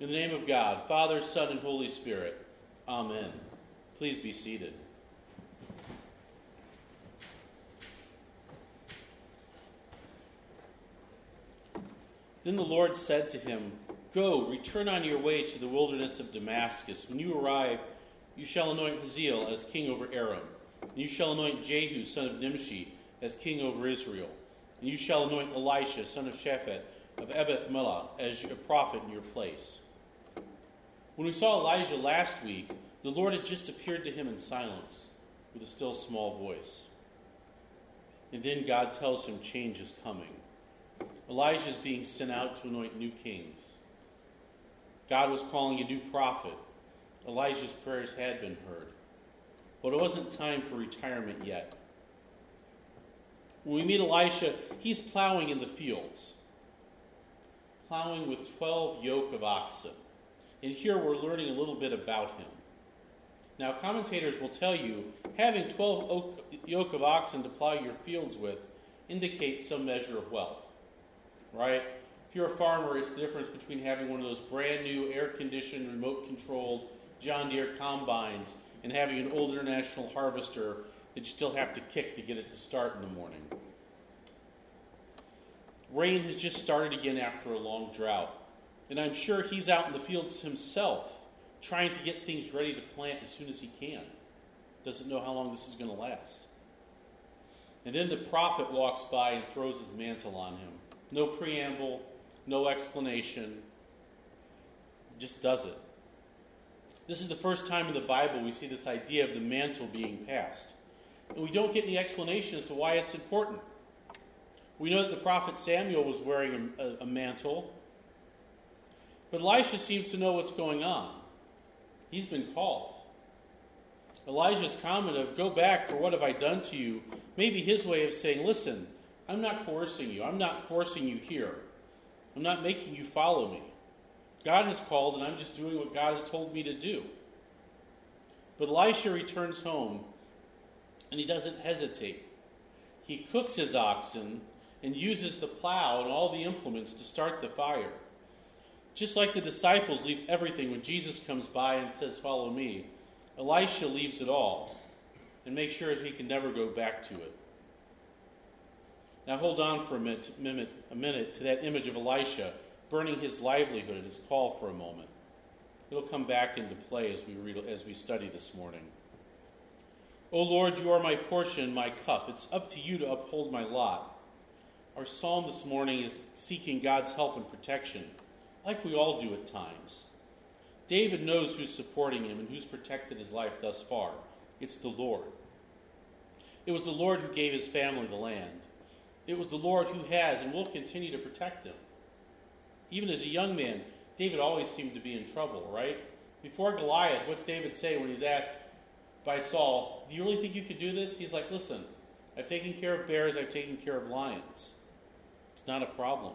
In the name of God, Father, Son, and Holy Spirit. Amen. Please be seated. Then the Lord said to him, Go, return on your way to the wilderness of Damascus. When you arrive, you shall anoint Hazael as king over Aram. And you shall anoint Jehu, son of Nimshi, as king over Israel. And you shall anoint Elisha, son of Shaphat, of Abel-meholah, as a prophet in your place. When we saw Elijah last week, the Lord had just appeared to him in silence with a still small voice. And then God tells him change is coming. Elijah is being sent out to anoint new kings. God was calling a new prophet. Elijah's prayers had been heard. But it wasn't time for retirement yet. When we meet Elisha, he's plowing in the fields, plowing with 12 yoke of oxen. And here we're learning a little bit about him. Now, commentators will tell you having 12 yoke of oxen to plow your fields with indicates some measure of wealth, right? If you're a farmer, it's the difference between having one of those brand new air conditioned, remote controlled John Deere combines and having an old international harvester that you still have to kick to get it to start in the morning. Rain has just started again after a long drought. And I'm sure he's out in the fields himself, trying to get things ready to plant as soon as he can. Doesn't know how long this is going to last. And then the prophet walks by and throws his mantle on him. No preamble, no explanation, just does it. This is the first time in the Bible we see this idea of the mantle being passed. And we don't get any explanation as to why it's important. We know that the prophet Samuel was wearing a, a, a mantle, but Elisha seems to know what's going on. He's been called. Elijah's comment of, Go back, for what have I done to you? may be his way of saying, Listen, I'm not coercing you. I'm not forcing you here. I'm not making you follow me. God has called, and I'm just doing what God has told me to do. But Elisha returns home, and he doesn't hesitate. He cooks his oxen and uses the plow and all the implements to start the fire. Just like the disciples leave everything when Jesus comes by and says, Follow me, Elisha leaves it all and makes sure he can never go back to it. Now hold on for a minute, a minute to that image of Elisha burning his livelihood at his call for a moment. It'll come back into play as we read as we study this morning. O Lord, you are my portion, my cup. It's up to you to uphold my lot. Our psalm this morning is seeking God's help and protection like we all do at times. David knows who's supporting him and who's protected his life thus far. It's the Lord. It was the Lord who gave his family the land. It was the Lord who has and will continue to protect him. Even as a young man, David always seemed to be in trouble, right? Before Goliath, what's David say when he's asked by Saul, Do you really think you could do this? He's like, Listen, I've taken care of bears, I've taken care of lions. It's not a problem.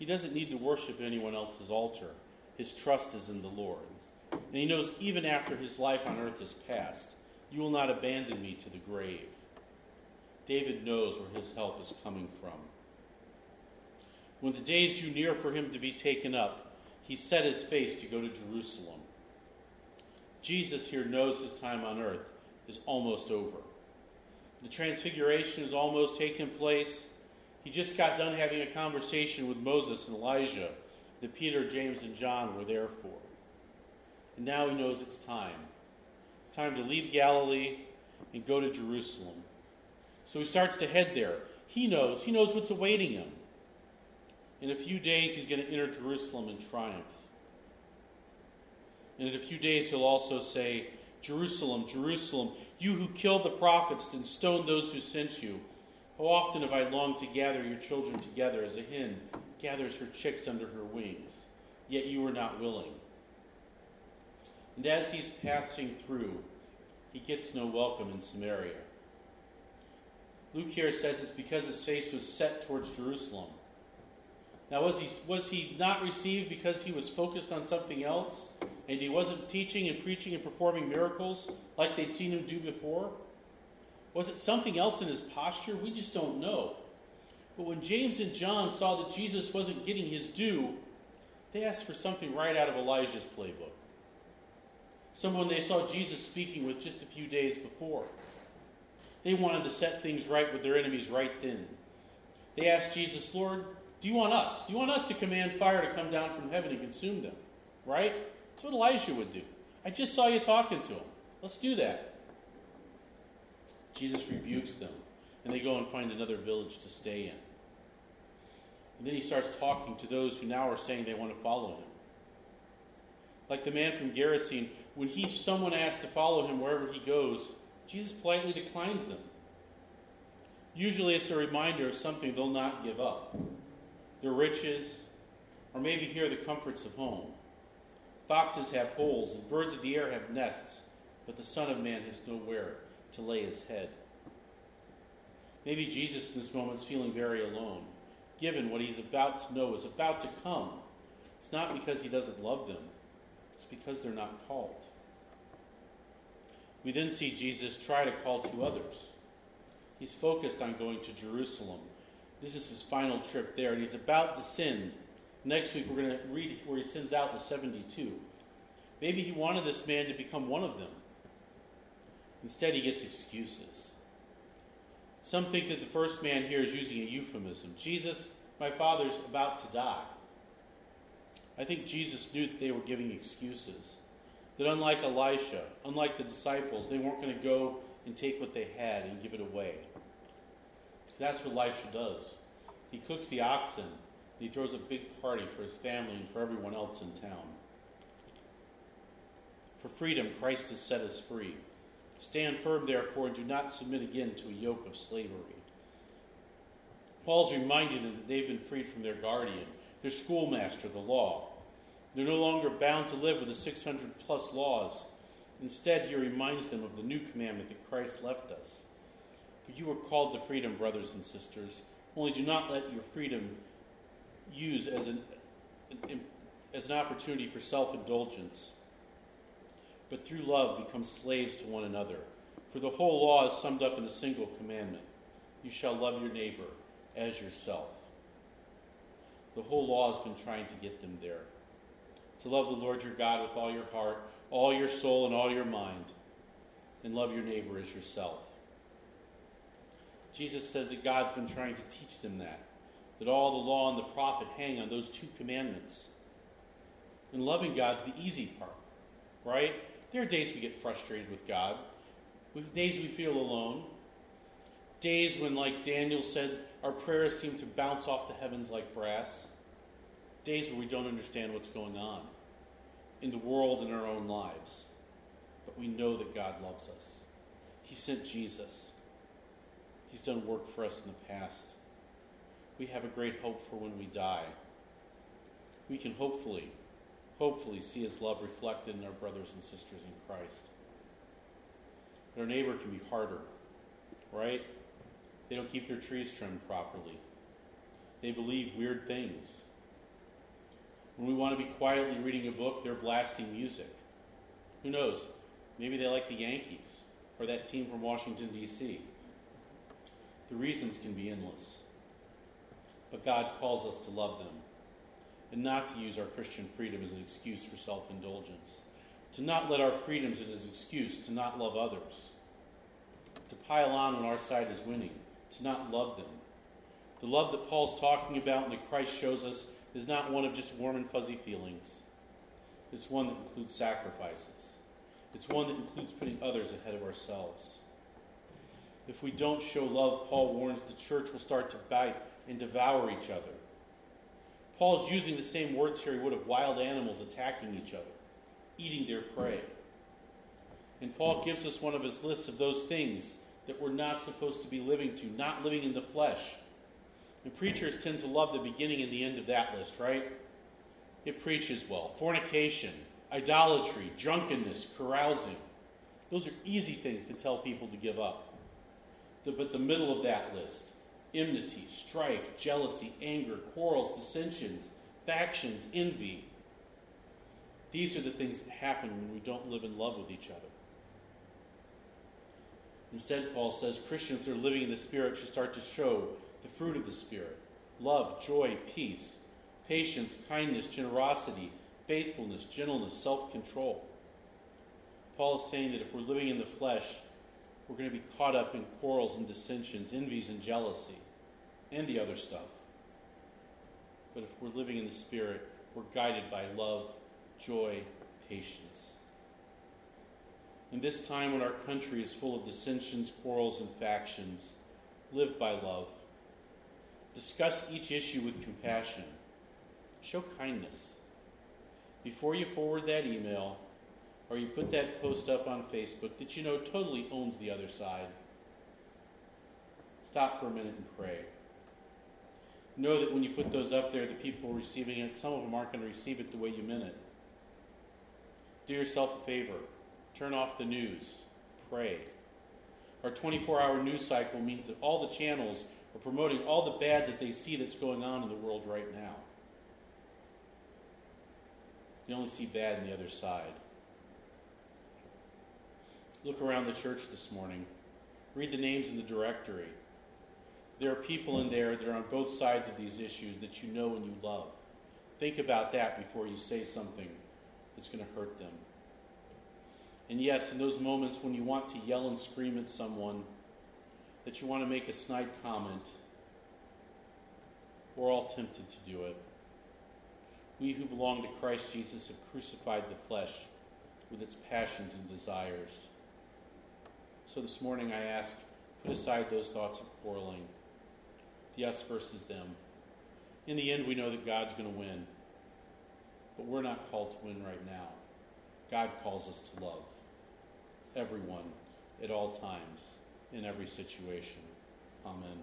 He doesn't need to worship anyone else's altar. His trust is in the Lord. And he knows even after his life on earth is past, you will not abandon me to the grave. David knows where his help is coming from. When the days drew near for him to be taken up, he set his face to go to Jerusalem. Jesus here knows his time on earth is almost over. The transfiguration has almost taken place. He just got done having a conversation with Moses and Elijah that Peter, James, and John were there for. And now he knows it's time. It's time to leave Galilee and go to Jerusalem. So he starts to head there. He knows. He knows what's awaiting him. In a few days, he's going to enter Jerusalem in triumph. And in a few days, he'll also say, Jerusalem, Jerusalem, you who killed the prophets and stoned those who sent you. How often have I longed to gather your children together as a hen gathers her chicks under her wings, yet you were not willing. And as he's passing through, he gets no welcome in Samaria. Luke here says it's because his face was set towards Jerusalem. Now, was he, was he not received because he was focused on something else and he wasn't teaching and preaching and performing miracles like they'd seen him do before? Was it something else in his posture? We just don't know. But when James and John saw that Jesus wasn't getting his due, They asked for something right out of Elijah's playbook. Someone they saw Jesus speaking with just a few days before. They wanted to set things right with their enemies right then. They asked Jesus, Lord, do you want us? Do you want us to command fire to come down from heaven and consume them? Right? That's what Elijah would do. I just saw you talking to him. Let's do that. Jesus rebukes them, and they go and find another village to stay in. And then he starts talking to those who now are saying they want to follow him. Like the man from Gerasene, when he someone asks to follow him wherever he goes, Jesus politely declines them. Usually it's a reminder of something they'll not give up their riches, or maybe here the comforts of home. Foxes have holes, and birds of the air have nests, but the Son of Man has nowhere to lay his head. Maybe Jesus in this moment is feeling very alone, given what he's about to know is about to come. It's not because he doesn't love them, it's because they're not called. We then see Jesus try to call two others. He's focused on going to Jerusalem. This is his final trip there, and he's about to send. Next week, we're going to read where he sends out the 72. Maybe he wanted this man to become one of them. Instead, he gets excuses. Some think that the first man here is using a euphemism. Jesus, my father's about to die. I think Jesus knew that they were giving excuses. That unlike Elisha, unlike the disciples, they weren't going to go and take what they had and give it away. That's what Elisha does. He cooks the oxen, he throws a big party for his family and for everyone else in town. For freedom, Christ has set us free. Stand firm, therefore, and do not submit again to a yoke of slavery. Paul's reminding them that they've been freed from their guardian, their schoolmaster, the law. They're no longer bound to live with the 600 plus laws. Instead, he reminds them of the new commandment that Christ left us. For you were called to freedom, brothers and sisters. Only do not let your freedom use as an, as an opportunity for self indulgence but through love become slaves to one another. For the whole law is summed up in a single commandment you shall love your neighbor as yourself. The whole law has been trying to get them there. To love the Lord your God with all your heart, all your soul, and all your mind, and love your neighbor as yourself. Jesus said that God's been trying to teach them that, that all the law and the prophet hang on those two commandments. And loving God's the easy part, right? There are days we get frustrated with God, with days we feel alone, days when, like Daniel said, our prayers seem to bounce off the heavens like brass, days where we don't understand what's going on in the world and our own lives. But we know that God loves us. He sent Jesus. He's done work for us in the past. We have a great hope for when we die. We can hopefully hopefully see his love reflected in our brothers and sisters in Christ. Our neighbor can be harder, right? They don't keep their trees trimmed properly. They believe weird things. When we want to be quietly reading a book, they're blasting music. Who knows? Maybe they like the Yankees or that team from Washington, D.C. The reasons can be endless. But God calls us to love them and not to use our Christian freedom as an excuse for self indulgence, to not let our freedoms as an excuse to not love others, to pile on when our side is winning, to not love them. The love that Paul's talking about and that Christ shows us is not one of just warm and fuzzy feelings. It's one that includes sacrifices. It's one that includes putting others ahead of ourselves. If we don't show love, Paul warns the church will start to bite and devour each other. Paul's using the same words here he would of wild animals attacking each other, eating their prey. And Paul gives us one of his lists of those things that we're not supposed to be living to, not living in the flesh. And preachers tend to love the beginning and the end of that list, right? It preaches well. Fornication, idolatry, drunkenness, carousing. Those are easy things to tell people to give up. But the middle of that list enmity, strife, jealousy, anger, quarrels, dissensions, factions, envy. These are the things that happen when we don't live in love with each other. Instead, Paul says Christians that are living in the Spirit should start to show the fruit of the Spirit love, joy, peace, patience, kindness, generosity, faithfulness, gentleness, self control. Paul is saying that if we're living in the flesh, we're going to be caught up in quarrels and dissensions, envies and jealousy, and the other stuff. But if we're living in the Spirit, we're guided by love, joy, patience. In this time when our country is full of dissensions, quarrels, and factions, live by love. Discuss each issue with compassion. Show kindness. Before you forward that email or you put that post up on Facebook that you know totally owns the other side, stop for a minute and pray. Know that when you put those up there, the people receiving it, some of them aren't going to receive it the way you meant it. Do yourself a favor. Turn off the news. Pray. Our 24 hour news cycle means that all the channels are promoting all the bad that they see that's going on in the world right now. You only see bad on the other side. Look around the church this morning. Read the names in the directory. There are people in there that are on both sides of these issues that you know and you love. Think about that before you say something that's going to hurt them. And yes, in those moments when you want to yell and scream at someone, that you want to make a snide comment, we're all tempted to do it. We who belong to Christ Jesus have crucified the flesh with its passions and desires. So this morning I ask, put aside those thoughts of quarreling, the us versus them. In the end, we know that God's going to win, but we're not called to win right now. God calls us to love everyone at all times in every situation. Amen.